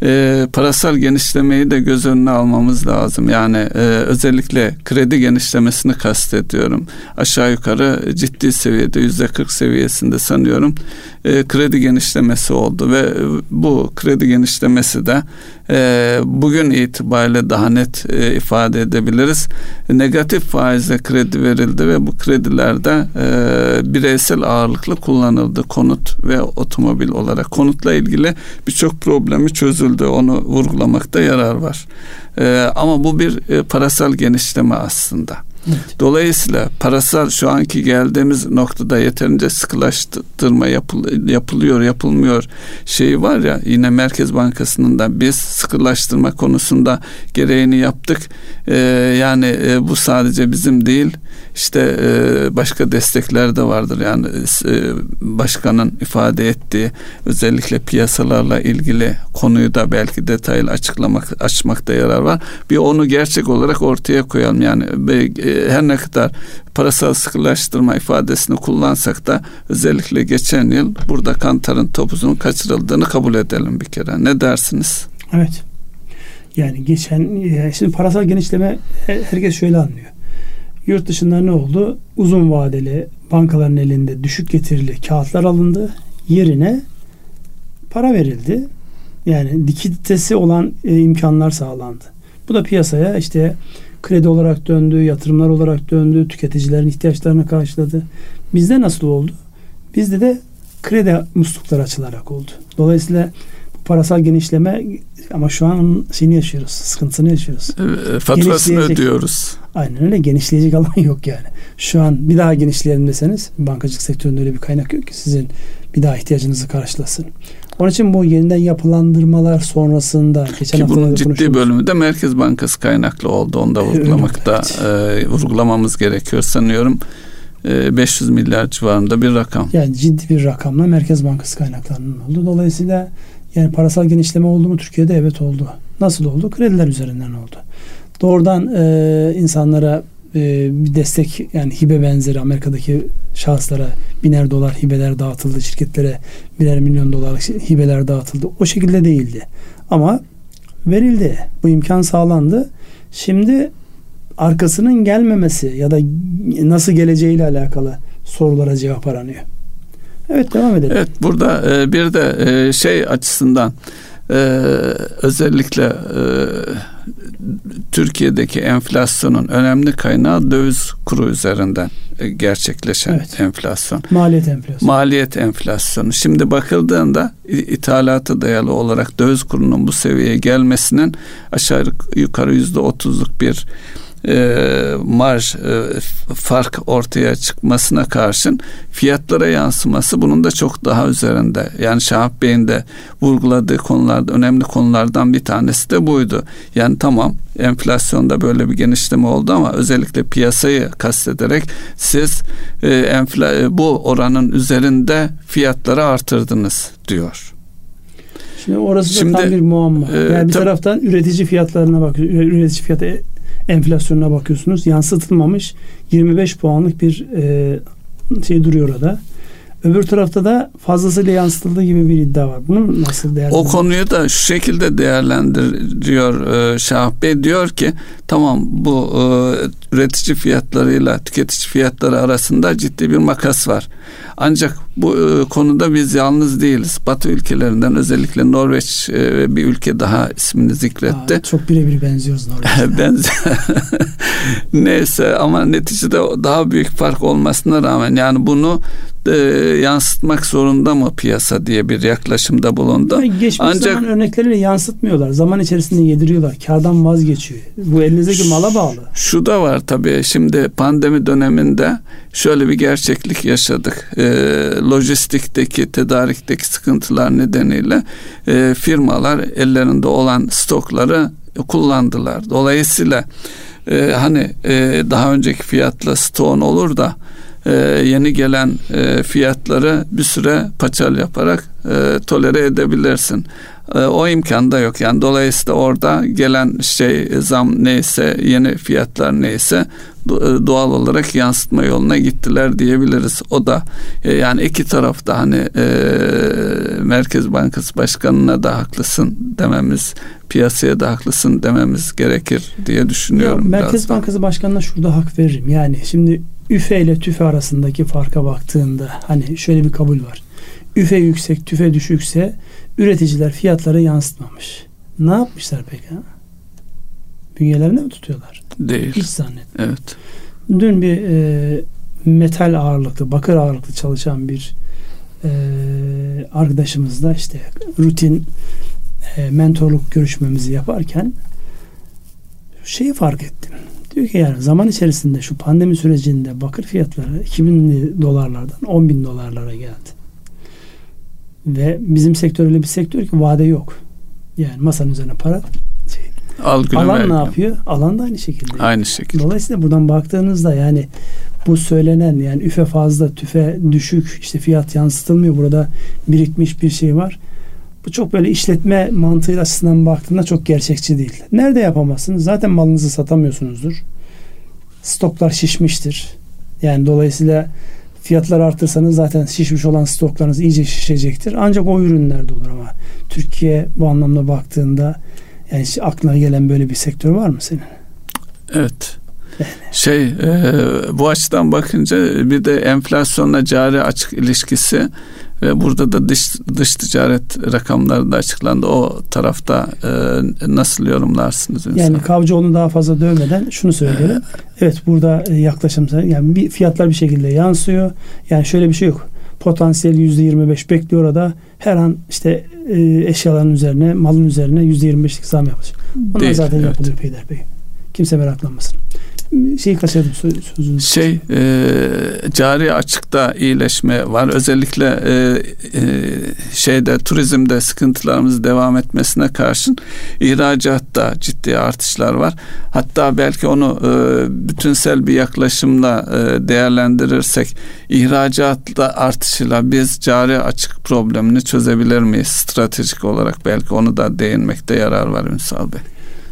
e, parasal genişlemeyi de göz önüne almamız lazım. Yani e, özellikle kredi genişlemesini kastediyorum. Aşağı yukarı ciddi seviyede yüzde 40 seviyesinde sanıyorum e, kredi genişlemesi oldu ve bu kredi genişlemesi de e, bugün itibariyle daha net e, ifade edebiliriz. Negatif faizle kredi verildi ve bu kredilerde e, bireysel ağırlıklı kullanıldı konut ve otomobil olarak. Konutla ilgili birçok problemi çözüldü. Onu vurgulamakta yarar var. E, ama bu bir e, parasal genişleme aslında. Dolayısıyla parasal şu anki geldiğimiz noktada yeterince sıkılaştırma yapıl, yapılıyor yapılmıyor şeyi var ya yine Merkez Bankası'nın da biz sıkılaştırma konusunda gereğini yaptık. Ee, yani e, bu sadece bizim değil işte e, başka destekler de vardır. Yani e, başkanın ifade ettiği özellikle piyasalarla ilgili konuyu da belki detaylı açıklamak açmakta yarar var. Bir onu gerçek olarak ortaya koyalım. Yani e, her ne kadar parasal sıkılaştırma ifadesini kullansak da özellikle geçen yıl burada kantarın topuzunun kaçırıldığını kabul edelim bir kere. Ne dersiniz? Evet. Yani geçen şimdi parasal genişleme herkes şöyle anlıyor. Yurt dışında ne oldu? Uzun vadeli bankaların elinde düşük getirili kağıtlar alındı. Yerine para verildi. Yani likiditesi olan e, imkanlar sağlandı. Bu da piyasaya işte kredi olarak döndü, yatırımlar olarak döndü, tüketicilerin ihtiyaçlarını karşıladı. Bizde nasıl oldu? Bizde de kredi muslukları açılarak oldu. Dolayısıyla parasal genişleme ama şu an şeyini yaşıyoruz, sıkıntısını yaşıyoruz. E, faturasını ödüyoruz. Aynen öyle genişleyecek alan yok yani. Şu an bir daha genişleyelim deseniz bankacılık sektöründe öyle bir kaynak yok ki sizin bir daha ihtiyacınızı karşılasın. Onun için bu yeniden yapılandırmalar sonrasında geçen Ki bunun ciddi bölümü de Merkez Bankası kaynaklı oldu. Onu da vurgulamakta evet. e, vurgulamamız gerekiyor sanıyorum. 500 e, milyar civarında bir rakam. Yani ciddi bir rakamla Merkez Bankası kaynaklarının oldu. Dolayısıyla yani parasal genişleme oldu mu Türkiye'de? Evet oldu. Nasıl oldu? Krediler üzerinden oldu. Doğrudan e, insanlara e, bir destek yani hibe benzeri Amerika'daki şahıslara biner dolar hibeler dağıtıldı. Şirketlere birer milyon dolarlık hibeler dağıtıldı. O şekilde değildi. Ama verildi. Bu imkan sağlandı. Şimdi arkasının gelmemesi ya da nasıl geleceğiyle alakalı sorulara cevap aranıyor. Evet devam edelim. Evet burada e, bir de e, şey açısından e, özellikle Türkiye'deki enflasyonun önemli kaynağı döviz kuru üzerinden gerçekleşen evet. enflasyon. Maliyet enflasyonu. Maliyet enflasyonu. Şimdi bakıldığında ithalata dayalı olarak döviz kurunun bu seviyeye gelmesinin aşağı yukarı yüzde otuzluk bir e, marj e, fark ortaya çıkmasına karşın fiyatlara yansıması bunun da çok daha üzerinde. Yani Şahap Bey'in de vurguladığı konularda önemli konulardan bir tanesi de buydu. Yani tamam enflasyonda böyle bir genişleme oldu ama özellikle piyasayı kastederek siz e, enfla, e, bu oranın üzerinde fiyatları artırdınız diyor. Şimdi orası da Şimdi, tam bir muamma. E, yani bir tab- taraftan üretici fiyatlarına bakıyor. Üretici fiyatı enflasyonuna bakıyorsunuz. Yansıtılmamış 25 puanlık bir e, şey duruyor orada. Öbür tarafta da fazlasıyla yansıtıldığı gibi bir iddia var. Bunu nasıl değerlendiriyor? O konuyu da şu şekilde değerlendiriyor e, Şah Bey. Diyor ki tamam bu e, üretici fiyatlarıyla tüketici fiyatları arasında ciddi bir makas var. Ancak bu e, konuda biz yalnız değiliz. Batı ülkelerinden özellikle Norveç ve bir ülke daha ismini zikretti. Aa, çok birebir benziyoruz Norveç'e. Benziyor. Neyse ama neticede daha büyük fark olmasına rağmen yani bunu e, yansıtmak zorunda mı piyasa diye bir yaklaşımda bulundu. Yani geçmiş Ancak, zaman örnekleriyle yansıtmıyorlar. Zaman içerisinde yediriyorlar. Kardan vazgeçiyor. Bu elinizdeki mala bağlı. Şu da var tabii. Şimdi pandemi döneminde şöyle bir gerçeklik yaşadık. E, lojistikteki, tedarikteki sıkıntılar nedeniyle e, firmalar ellerinde olan stokları kullandılar. Dolayısıyla e, hani e, daha önceki fiyatla stoğun olur da e, yeni gelen e, fiyatları bir süre paçal yaparak e, tolere edebilirsin. E, o imkan da yok. Yani dolayısıyla orada gelen şey zam neyse, yeni fiyatlar neyse e, doğal olarak yansıtma yoluna gittiler diyebiliriz. O da e, yani iki tarafta hani e, Merkez Bankası Başkanı'na da haklısın dememiz, piyasaya da haklısın dememiz gerekir diye düşünüyorum. Ya, Merkez. Bankası Başkanı'na şurada hak veririm. Yani şimdi üfe ile tüfe arasındaki farka baktığında hani şöyle bir kabul var. Üfe yüksek, tüfe düşükse üreticiler fiyatları yansıtmamış. Ne yapmışlar peki? Ha? Bünyelerinde mi tutuyorlar? Değil. Hiç zannetmiyorum. Evet. Dün bir e, metal ağırlıklı, bakır ağırlıklı çalışan bir e, arkadaşımızla işte rutin e, mentorluk görüşmemizi yaparken şeyi fark ettim. Diyor ki yani zaman içerisinde şu pandemi sürecinde bakır fiyatları 2000 dolarlardan 10 bin dolarlara geldi. Ve bizim sektör öyle bir sektör ki vade yok. Yani masanın üzerine para şey, Al alan ne yapıyor? Alan da aynı şekilde. Aynı şekilde. Dolayısıyla buradan baktığınızda yani bu söylenen yani üfe fazla tüfe düşük işte fiyat yansıtılmıyor. Burada birikmiş bir şey var. Bu çok böyle işletme mantığı açısından baktığında çok gerçekçi değil. Nerede yapamazsınız? Zaten malınızı satamıyorsunuzdur. Stoklar şişmiştir. Yani dolayısıyla fiyatlar artırsanız zaten şişmiş olan stoklarınız iyice şişecektir. Ancak o ürünlerde olur ama Türkiye bu anlamda baktığında yani aklına gelen böyle bir sektör var mı senin? Evet. Şey e, bu açıdan bakınca bir de enflasyonla cari açık ilişkisi ve burada da dış dış ticaret rakamları da açıklandı. O tarafta e, nasıl yorumlarsınız? Insan? Yani Kavcıoğlu'nu daha fazla dövmeden şunu söyleyelim. Ee, evet burada e, yaklaşım yani bir fiyatlar bir şekilde yansıyor. Yani şöyle bir şey yok. Potansiyel yüzde yirmi beş bekliyor orada. Her an işte e, eşyaların üzerine, malın üzerine yüzde yirmi beşlik zam yapacak. Onlar Değil, zaten evet. yapılıyor Peyder Bey. Kimse meraklanmasın şeyi kaçırdım sözünü. Şey e, cari açıkta iyileşme var. Özellikle e, e, şeyde turizmde sıkıntılarımız devam etmesine karşın ihracatta ciddi artışlar var. Hatta belki onu e, bütünsel bir yaklaşımla e, değerlendirirsek ihracatta artışıyla biz cari açık problemini çözebilir miyiz stratejik olarak belki onu da değinmekte yarar var Ünsal Bey.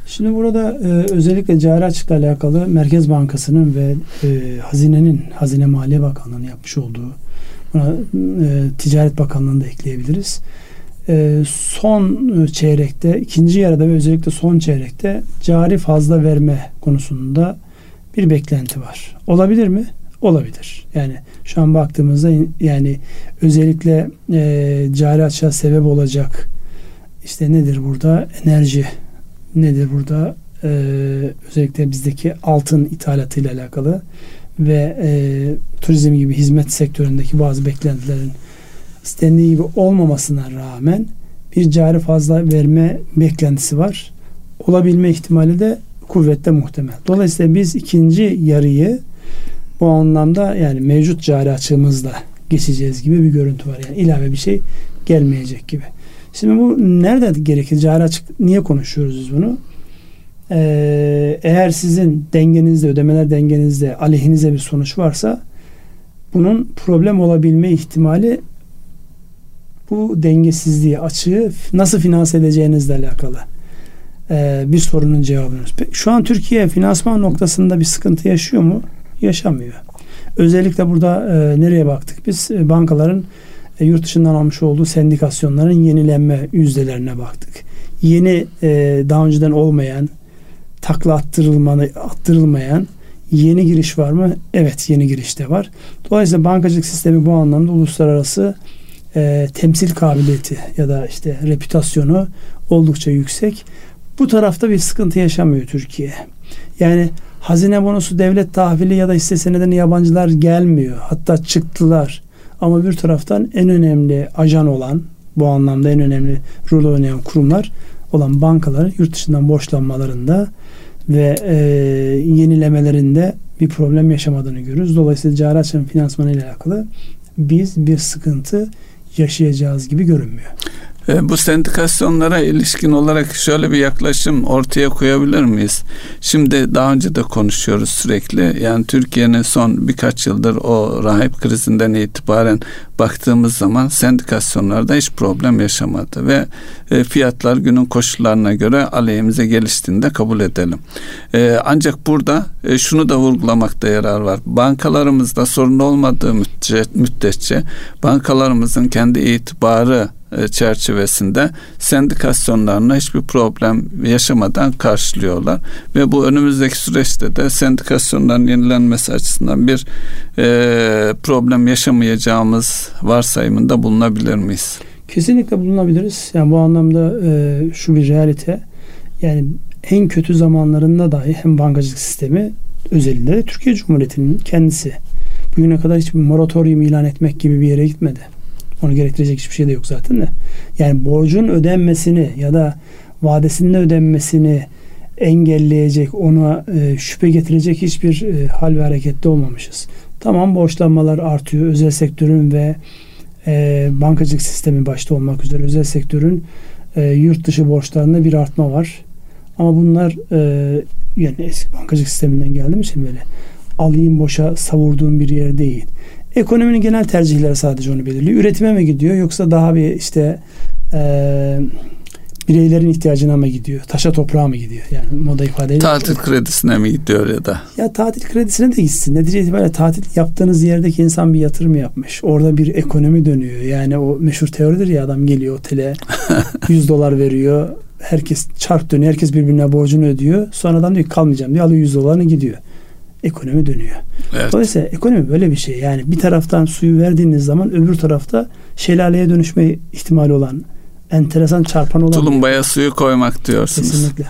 Şimdi burada e, özellikle cari açıkla alakalı Merkez Bankası'nın ve e, Hazine'nin, Hazine Maliye Bakanlığı'nın yapmış olduğu buna e, Ticaret Bakanlığı'nı da ekleyebiliriz. E, son çeyrekte, ikinci yarıda ve özellikle son çeyrekte cari fazla verme konusunda bir beklenti var. Olabilir mi? Olabilir. Yani şu an baktığımızda yani özellikle e, cari açığa sebep olacak işte nedir burada? Enerji nedir burada? Ee, özellikle bizdeki altın ithalatı ile alakalı ve e, turizm gibi hizmet sektöründeki bazı beklentilerin istendiği gibi olmamasına rağmen bir cari fazla verme beklentisi var. Olabilme ihtimali de kuvvetle muhtemel. Dolayısıyla biz ikinci yarıyı bu anlamda yani mevcut cari açığımızla geçeceğiz gibi bir görüntü var. Yani ilave bir şey gelmeyecek gibi. Şimdi bu nerede gerekir? Cari açık niye konuşuyoruz biz bunu? Ee, eğer sizin dengenizde, ödemeler dengenizde aleyhinize bir sonuç varsa bunun problem olabilme ihtimali bu dengesizliği, açığı nasıl finanse edeceğinizle alakalı ee, bir sorunun cevabını. Şu an Türkiye finansman noktasında bir sıkıntı yaşıyor mu? Yaşamıyor. Özellikle burada e, nereye baktık? Biz e, bankaların e, yurt dışından almış olduğu sendikasyonların yenilenme yüzdelerine baktık. Yeni e, daha önceden olmayan takla attırılmanı, attırılmayan yeni giriş var mı? Evet yeni giriş de var. Dolayısıyla bankacılık sistemi bu anlamda uluslararası e, temsil kabiliyeti ya da işte reputasyonu oldukça yüksek. Bu tarafta bir sıkıntı yaşamıyor Türkiye. Yani hazine bonosu devlet tahvili ya da hisse senedine yabancılar gelmiyor. Hatta çıktılar. Ama bir taraftan en önemli ajan olan bu anlamda en önemli rol oynayan kurumlar olan bankaların yurt dışından borçlanmalarında ve e, yenilemelerinde bir problem yaşamadığını görüyoruz. Dolayısıyla cari açığın finansmanı ile alakalı biz bir sıkıntı yaşayacağız gibi görünmüyor. E, bu sendikasyonlara ilişkin olarak şöyle bir yaklaşım ortaya koyabilir miyiz? Şimdi daha önce de konuşuyoruz sürekli. Yani Türkiye'nin son birkaç yıldır o rahip krizinden itibaren baktığımız zaman sendikasyonlarda hiç problem yaşamadı ve e, fiyatlar günün koşullarına göre aleyhimize geliştiğinde kabul edelim. E, ancak burada şunu da vurgulamakta yarar var. Bankalarımızda sorun olmadığı müddetçe bankalarımızın kendi itibarı çerçevesinde sendikasyonlarına hiçbir problem yaşamadan karşılıyorlar ve bu önümüzdeki süreçte de sendikasyonların yenilenmesi açısından bir e, problem yaşamayacağımız varsayımında bulunabilir miyiz? Kesinlikle bulunabiliriz. Yani bu anlamda e, şu bir realite. Yani en kötü zamanlarında dahi hem bankacılık sistemi özelinde de Türkiye Cumhuriyeti'nin kendisi bugüne kadar hiçbir moratorium ilan etmek gibi bir yere gitmedi. Onu gerektirecek hiçbir şey de yok zaten de. Yani borcun ödenmesini ya da vadesinin ödenmesini engelleyecek, ona e, şüphe getirecek hiçbir e, hal ve harekette olmamışız. Tamam borçlanmalar artıyor. Özel sektörün ve e, bankacılık sistemi başta olmak üzere özel sektörün e, yurt dışı borçlarında bir artma var. Ama bunlar e, yani eski bankacılık sisteminden geldiğim için böyle alayım boşa savurduğum bir yer değil. Ekonominin genel tercihleri sadece onu belirliyor. Üretime mi gidiyor yoksa daha bir işte e, bireylerin ihtiyacına mı gidiyor? Taşa toprağa mı gidiyor? Yani moda ifadeyle. Tatil kredisine mi gidiyor ya da? Ya tatil kredisine de gitsin. Netice itibariyle tatil yaptığınız yerdeki insan bir yatırım yapmış. Orada bir ekonomi dönüyor. Yani o meşhur teoridir ya adam geliyor otele 100 dolar veriyor. Herkes çark dönüyor. Herkes birbirine borcunu ödüyor. Sonradan diyor kalmayacağım diyor. Alıyor 100 dolarını gidiyor ekonomi dönüyor. Evet. Dolayısıyla ekonomi böyle bir şey. Yani bir taraftan suyu verdiğiniz zaman öbür tarafta şelaleye dönüşme ihtimali olan enteresan çarpan olan. Tulumbaya suyu koymak diyorsunuz. Kesinlikle.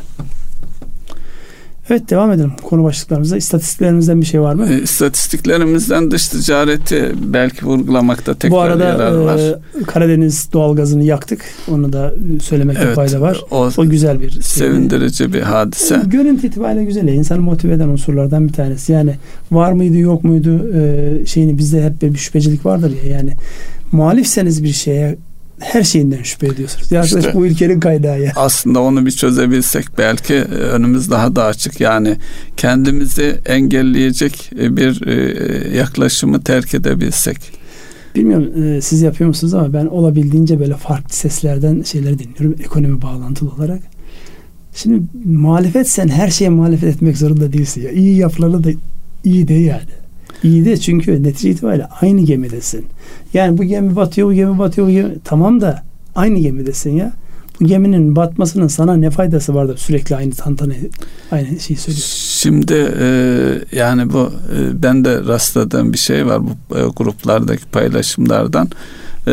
Evet devam edelim konu başlıklarımıza. İstatistiklerimizden bir şey var mı? E, istatistiklerimizden dış ticareti belki vurgulamakta tekrar Bu arada yarar var. E, Karadeniz doğalgazını yaktık. Onu da söylemekte evet, fayda var. O, o güzel bir sevindirici bir hadise. Görüntü itibariyle güzel. İnsanı motive eden unsurlardan bir tanesi. Yani var mıydı yok muydu e, şeyini bizde hep bir şüphecilik vardır ya. Yani muhalifseniz bir şeye her şeyinden şüphe ediyorsunuz. Ya işte, bu ülkenin kaynağı ya. Aslında onu bir çözebilsek belki e, önümüz daha da açık. Yani kendimizi engelleyecek e, bir e, yaklaşımı terk edebilsek. Bilmiyorum siz yapıyor musunuz ama ben olabildiğince böyle farklı seslerden şeyleri dinliyorum ekonomi bağlantılı olarak. Şimdi muhalefet sen her şeye muhalefet etmek zorunda değilsin ya. İyi yapılanı da iyi de yani. İyi de çünkü netice itibariyle aynı gemidesin. Yani bu gemi batıyor, bu gemi batıyor, bu gemi... Tamam da aynı gemidesin ya. Bu geminin batmasının sana ne faydası var da sürekli aynı tantana aynı şeyi söylüyorsun. Şimdi e, yani bu e, ben de rastladığım bir şey var bu e, gruplardaki paylaşımlardan. E,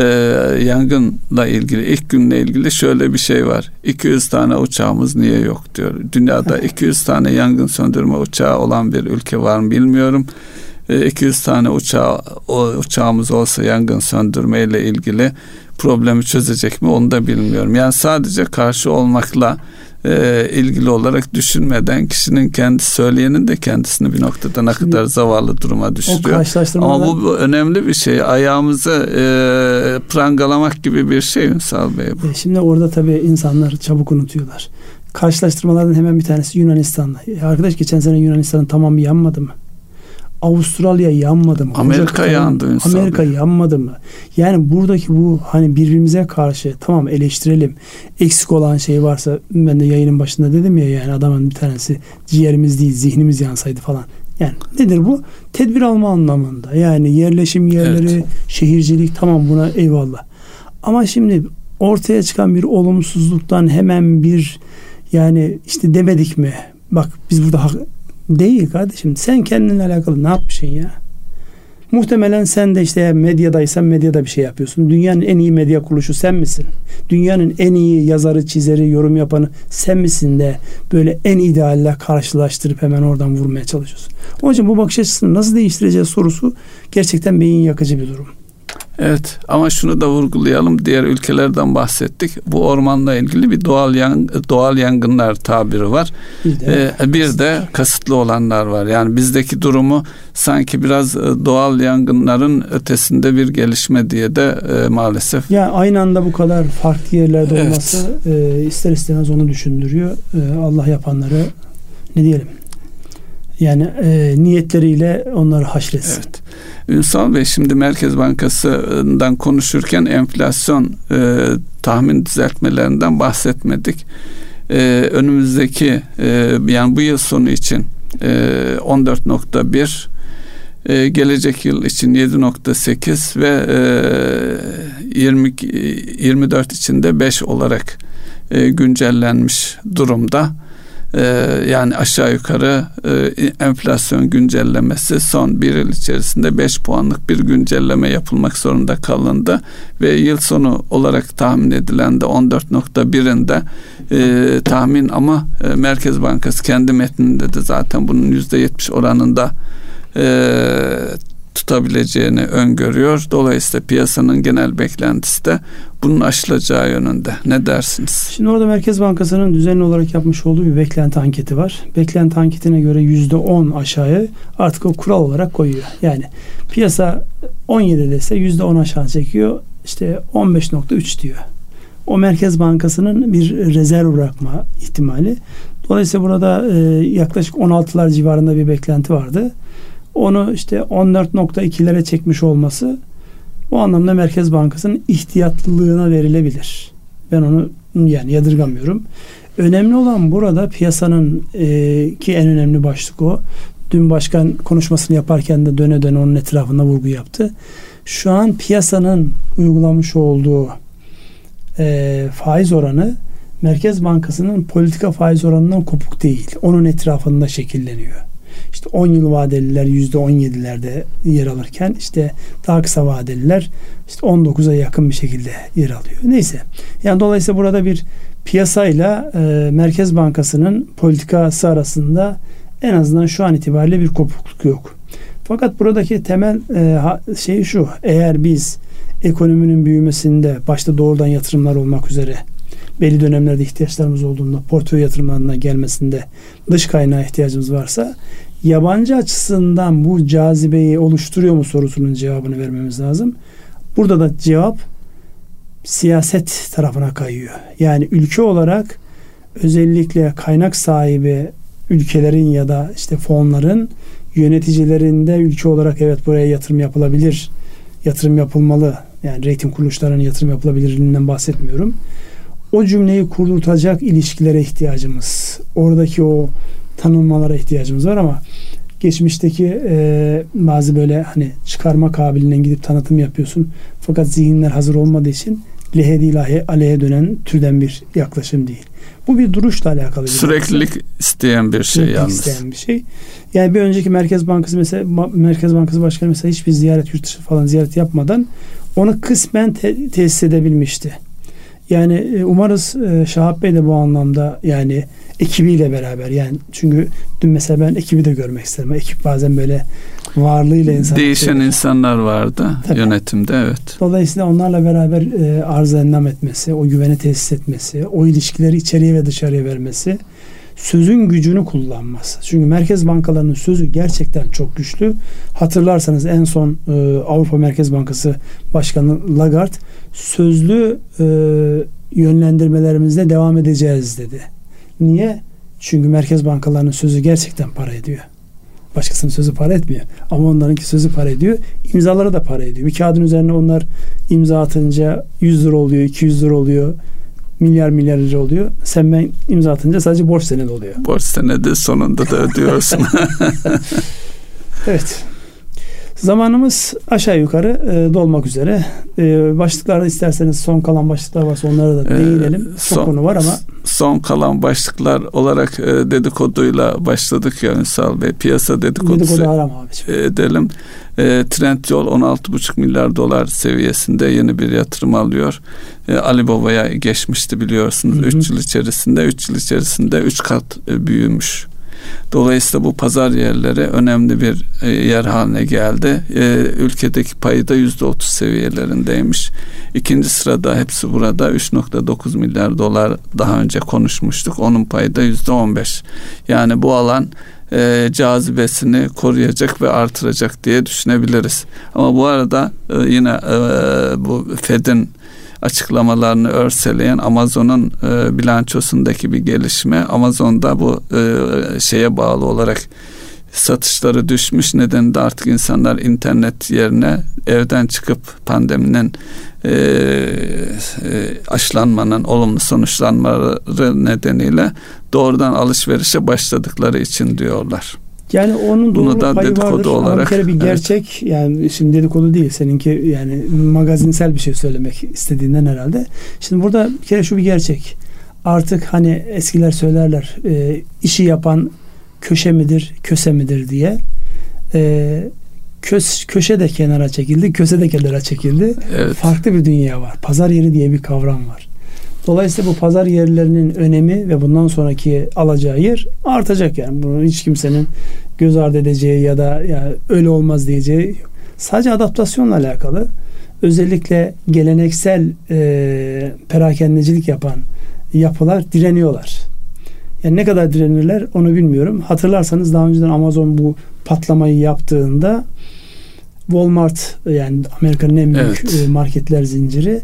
yangınla ilgili ilk günle ilgili şöyle bir şey var. 200 tane uçağımız niye yok diyor. Dünyada 200 tane yangın söndürme uçağı olan bir ülke var mı bilmiyorum 200 tane uçağı o uçağımız olsa yangın söndürme ile ilgili problemi çözecek mi onu da bilmiyorum. Yani sadece karşı olmakla e, ilgili olarak düşünmeden kişinin kendi söyleyenin de kendisini bir noktada ne kadar zavallı duruma düşürüyor. Ama bu, bu önemli bir şey. Ayağımızı e, prangalamak gibi bir şey Ünsal Bey bu. E, şimdi orada tabii insanlar çabuk unutuyorlar. Karşılaştırmalardan hemen bir tanesi Yunanistan'la. Arkadaş geçen sene Yunanistan'ın tamamı yanmadı mı? Avustralya yanmadı mı? Amerika Ocak, yandı. Amerika abi. yanmadı mı? Yani buradaki bu hani birbirimize karşı tamam eleştirelim. Eksik olan şey varsa ben de yayının başında dedim ya yani adamın bir tanesi ciğerimiz değil zihnimiz yansaydı falan. Yani nedir bu? Tedbir alma anlamında. Yani yerleşim yerleri, evet. şehircilik tamam buna eyvallah. Ama şimdi ortaya çıkan bir olumsuzluktan hemen bir yani işte demedik mi? Bak biz burada Değil kardeşim. Sen kendinle alakalı ne yapmışsın ya? Muhtemelen sen de işte medyadaysan medyada bir şey yapıyorsun. Dünyanın en iyi medya kuruluşu sen misin? Dünyanın en iyi yazarı, çizeri, yorum yapanı sen misin de böyle en idealle karşılaştırıp hemen oradan vurmaya çalışıyorsun. Onun için bu bakış açısını nasıl değiştireceğiz sorusu gerçekten beyin yakıcı bir durum. Evet ama şunu da vurgulayalım. Diğer ülkelerden bahsettik. Bu ormanla ilgili bir doğal yang doğal yangınlar tabiri var. Bir de, ee, bir de kasıtlı olanlar var. Yani bizdeki durumu sanki biraz e, doğal yangınların ötesinde bir gelişme diye de e, maalesef. Ya aynı anda bu kadar farklı yerlerde evet. olması e, ister istemez onu düşündürüyor. E, Allah yapanları ne diyelim? Yani e, niyetleriyle onları haşretsin. Evet. Ünsal Bey şimdi Merkez Bankası'ndan konuşurken enflasyon e, tahmin düzeltmelerinden bahsetmedik. E, önümüzdeki e, yani bu yıl sonu için e, 14.1 e, gelecek yıl için 7.8 ve e, 20 24 için de 5 olarak e, güncellenmiş durumda. Ee, yani aşağı yukarı e, enflasyon güncellemesi son bir yıl içerisinde 5 puanlık bir güncelleme yapılmak zorunda kalındı. Ve yıl sonu olarak tahmin edilen de 14.1'inde e, tahmin ama e, Merkez Bankası kendi metninde de zaten bunun %70 oranında e, tutabileceğini öngörüyor. Dolayısıyla piyasanın genel beklentisi de bunun aşılacağı yönünde. Ne dersiniz? Şimdi orada Merkez Bankası'nın düzenli olarak yapmış olduğu bir beklenti anketi var. Beklenti anketine göre yüzde on aşağıya artık o kural olarak koyuyor. Yani piyasa 17 dese yüzde on aşağı çekiyor. İşte 15.3 diyor. O Merkez Bankası'nın bir rezerv bırakma ihtimali. Dolayısıyla burada e, yaklaşık 16'lar civarında bir beklenti vardı onu işte 14.2'lere çekmiş olması bu anlamda Merkez Bankası'nın ihtiyatlılığına verilebilir. Ben onu yani yadırgamıyorum. Önemli olan burada piyasanın e, ki en önemli başlık o. Dün başkan konuşmasını yaparken de döne döne onun etrafında vurgu yaptı. Şu an piyasanın uygulamış olduğu e, faiz oranı Merkez Bankası'nın politika faiz oranından kopuk değil. Onun etrafında şekilleniyor işte 10 yıl vadeliler %17'lerde yer alırken işte daha kısa vadeliler işte 19'a yakın bir şekilde yer alıyor. Neyse. Yani dolayısıyla burada bir piyasayla e, Merkez Bankası'nın politikası arasında en azından şu an itibariyle bir kopukluk yok. Fakat buradaki temel e, şey şu. Eğer biz ekonominin büyümesinde başta doğrudan yatırımlar olmak üzere belli dönemlerde ihtiyaçlarımız olduğunda portföy yatırımlarına gelmesinde dış kaynağa ihtiyacımız varsa yabancı açısından bu cazibeyi oluşturuyor mu sorusunun cevabını vermemiz lazım. Burada da cevap siyaset tarafına kayıyor. Yani ülke olarak özellikle kaynak sahibi ülkelerin ya da işte fonların yöneticilerinde ülke olarak evet buraya yatırım yapılabilir, yatırım yapılmalı. Yani reyting kuruluşlarının yatırım yapılabilirliğinden bahsetmiyorum. O cümleyi kurdurtacak ilişkilere ihtiyacımız, oradaki o tanınmalara ihtiyacımız var ama geçmişteki e, bazı böyle hani çıkarma kabiliğinden gidip tanıtım yapıyorsun. Fakat zihinler hazır olmadığı için lehe değil aleyhe dönen türden bir yaklaşım değil. Bu bir duruşla alakalı bir Süreklilik mesela. isteyen bir şey Süreklilik yalnız. isteyen bir şey. Yani bir önceki Merkez Bankası mesela Merkez Bankası Başkanı mesela hiçbir ziyaret yurt dışı falan ziyaret yapmadan onu kısmen te- tesis edebilmişti. Yani e, umarız e, Şahap Bey de bu anlamda yani ekibiyle beraber yani çünkü dün mesela ben ekibi de görmek isterim. Ekip bazen böyle varlığıyla insan değişen şey, insanlar vardı Tabii. yönetimde evet. Dolayısıyla onlarla beraber e, arz endam etmesi, o güveni tesis etmesi, o ilişkileri içeriye ve dışarıya vermesi sözün gücünü kullanması. Çünkü merkez bankalarının sözü gerçekten çok güçlü. Hatırlarsanız en son e, Avrupa Merkez Bankası Başkanı Lagarde sözlü e, yönlendirmelerimizde devam edeceğiz dedi. Niye? Çünkü merkez bankalarının sözü gerçekten para ediyor. Başkasının sözü para etmiyor. Ama onlarınki sözü para ediyor. İmzaları da para ediyor. Bir kağıdın üzerine onlar imza atınca 100 lira oluyor, 200 lira oluyor milyar milyar lira oluyor. Sen ben imza atınca sadece borç senedi oluyor. Borç senedi sonunda da ödüyorsun. evet. Zamanımız aşağı yukarı e, dolmak üzere. E, başlıklarda isterseniz son kalan başlıklar varsa onlara da ee, değinelim. Çok son, konu var ama. Son kalan başlıklar olarak e, dedikoduyla başladık ya Ünsal Bey. Piyasa dedikodusu Dedikodu abi. E, edelim. E, Trendyol 16,5 milyar dolar seviyesinde yeni bir yatırım alıyor. E, Ali Baba'ya geçmişti biliyorsunuz 3 yıl içerisinde. 3 yıl içerisinde 3 kat e, büyümüş. Dolayısıyla bu pazar yerleri önemli bir e, yer haline geldi. E, ülkedeki payı da yüzde otuz seviyelerindeymiş. İkinci sırada hepsi burada 3.9 milyar dolar daha önce konuşmuştuk. Onun payı da yüzde on beş. Yani bu alan e, cazibesini koruyacak ve artıracak diye düşünebiliriz. Ama bu arada yine bu Fed'in açıklamalarını örseleyen Amazon'un e, bilançosundaki bir gelişme. Amazon'da bu e, şeye bağlı olarak satışları düşmüş. Nedeni de artık insanlar internet yerine evden çıkıp pandeminin e, e, aşılanmanın olumlu sonuçlanmaları nedeniyle doğrudan alışverişe başladıkları için diyorlar. Yani onun doğru Bunu da payı dedikodu vardır. olarak. Ama bir kere bir gerçek evet. yani şimdi dedikodu değil seninki yani magazinsel bir şey söylemek istediğinden herhalde. Şimdi burada bir kere şu bir gerçek. Artık hani eskiler söylerler e, işi yapan köşe midir köse midir diye. E, kös, köşe de kenara çekildi, köse de kenara çekildi. Evet. Farklı bir dünya var. Pazar yeri diye bir kavram var. Dolayısıyla bu pazar yerlerinin önemi ve bundan sonraki alacağı yer artacak yani. Bunu hiç kimsenin göz ardı edeceği ya da ya öyle olmaz diyeceği yok. Sadece adaptasyonla alakalı özellikle geleneksel e, perakendecilik yapan yapılar direniyorlar. Yani ne kadar direnirler onu bilmiyorum. Hatırlarsanız daha önceden Amazon bu patlamayı yaptığında Walmart yani Amerika'nın en büyük evet. marketler zinciri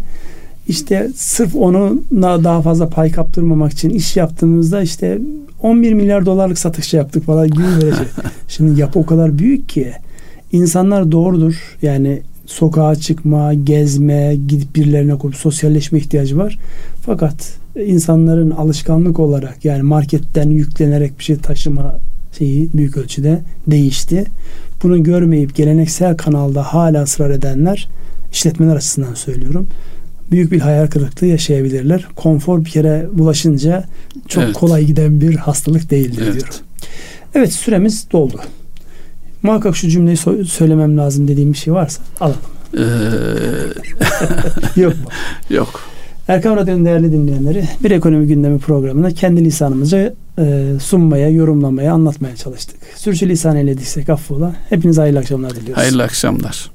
işte sırf onu daha fazla pay kaptırmamak için iş yaptığımızda işte 11 milyar dolarlık satış yaptık falan gibi verecek. Şimdi yapı o kadar büyük ki insanlar doğrudur yani sokağa çıkma, gezme, gidip birilerine koyup sosyalleşme ihtiyacı var. Fakat insanların alışkanlık olarak yani marketten yüklenerek bir şey taşıma şeyi büyük ölçüde değişti. Bunu görmeyip geleneksel kanalda hala ısrar edenler işletmeler açısından söylüyorum büyük bir hayal kırıklığı yaşayabilirler. Konfor bir kere bulaşınca çok evet. kolay giden bir hastalık değildir evet. diyorum. Evet süremiz doldu. Muhakkak şu cümleyi so- söylemem lazım dediğim bir şey varsa alalım. Ee... Yok mu? Yok. Erkan Radyo'nun değerli dinleyenleri bir ekonomi gündemi programına kendi lisanımızı e, sunmaya, yorumlamaya, anlatmaya çalıştık. Sürçü lisan eylediysek affola. Hepinize hayırlı akşamlar diliyoruz. Hayırlı akşamlar.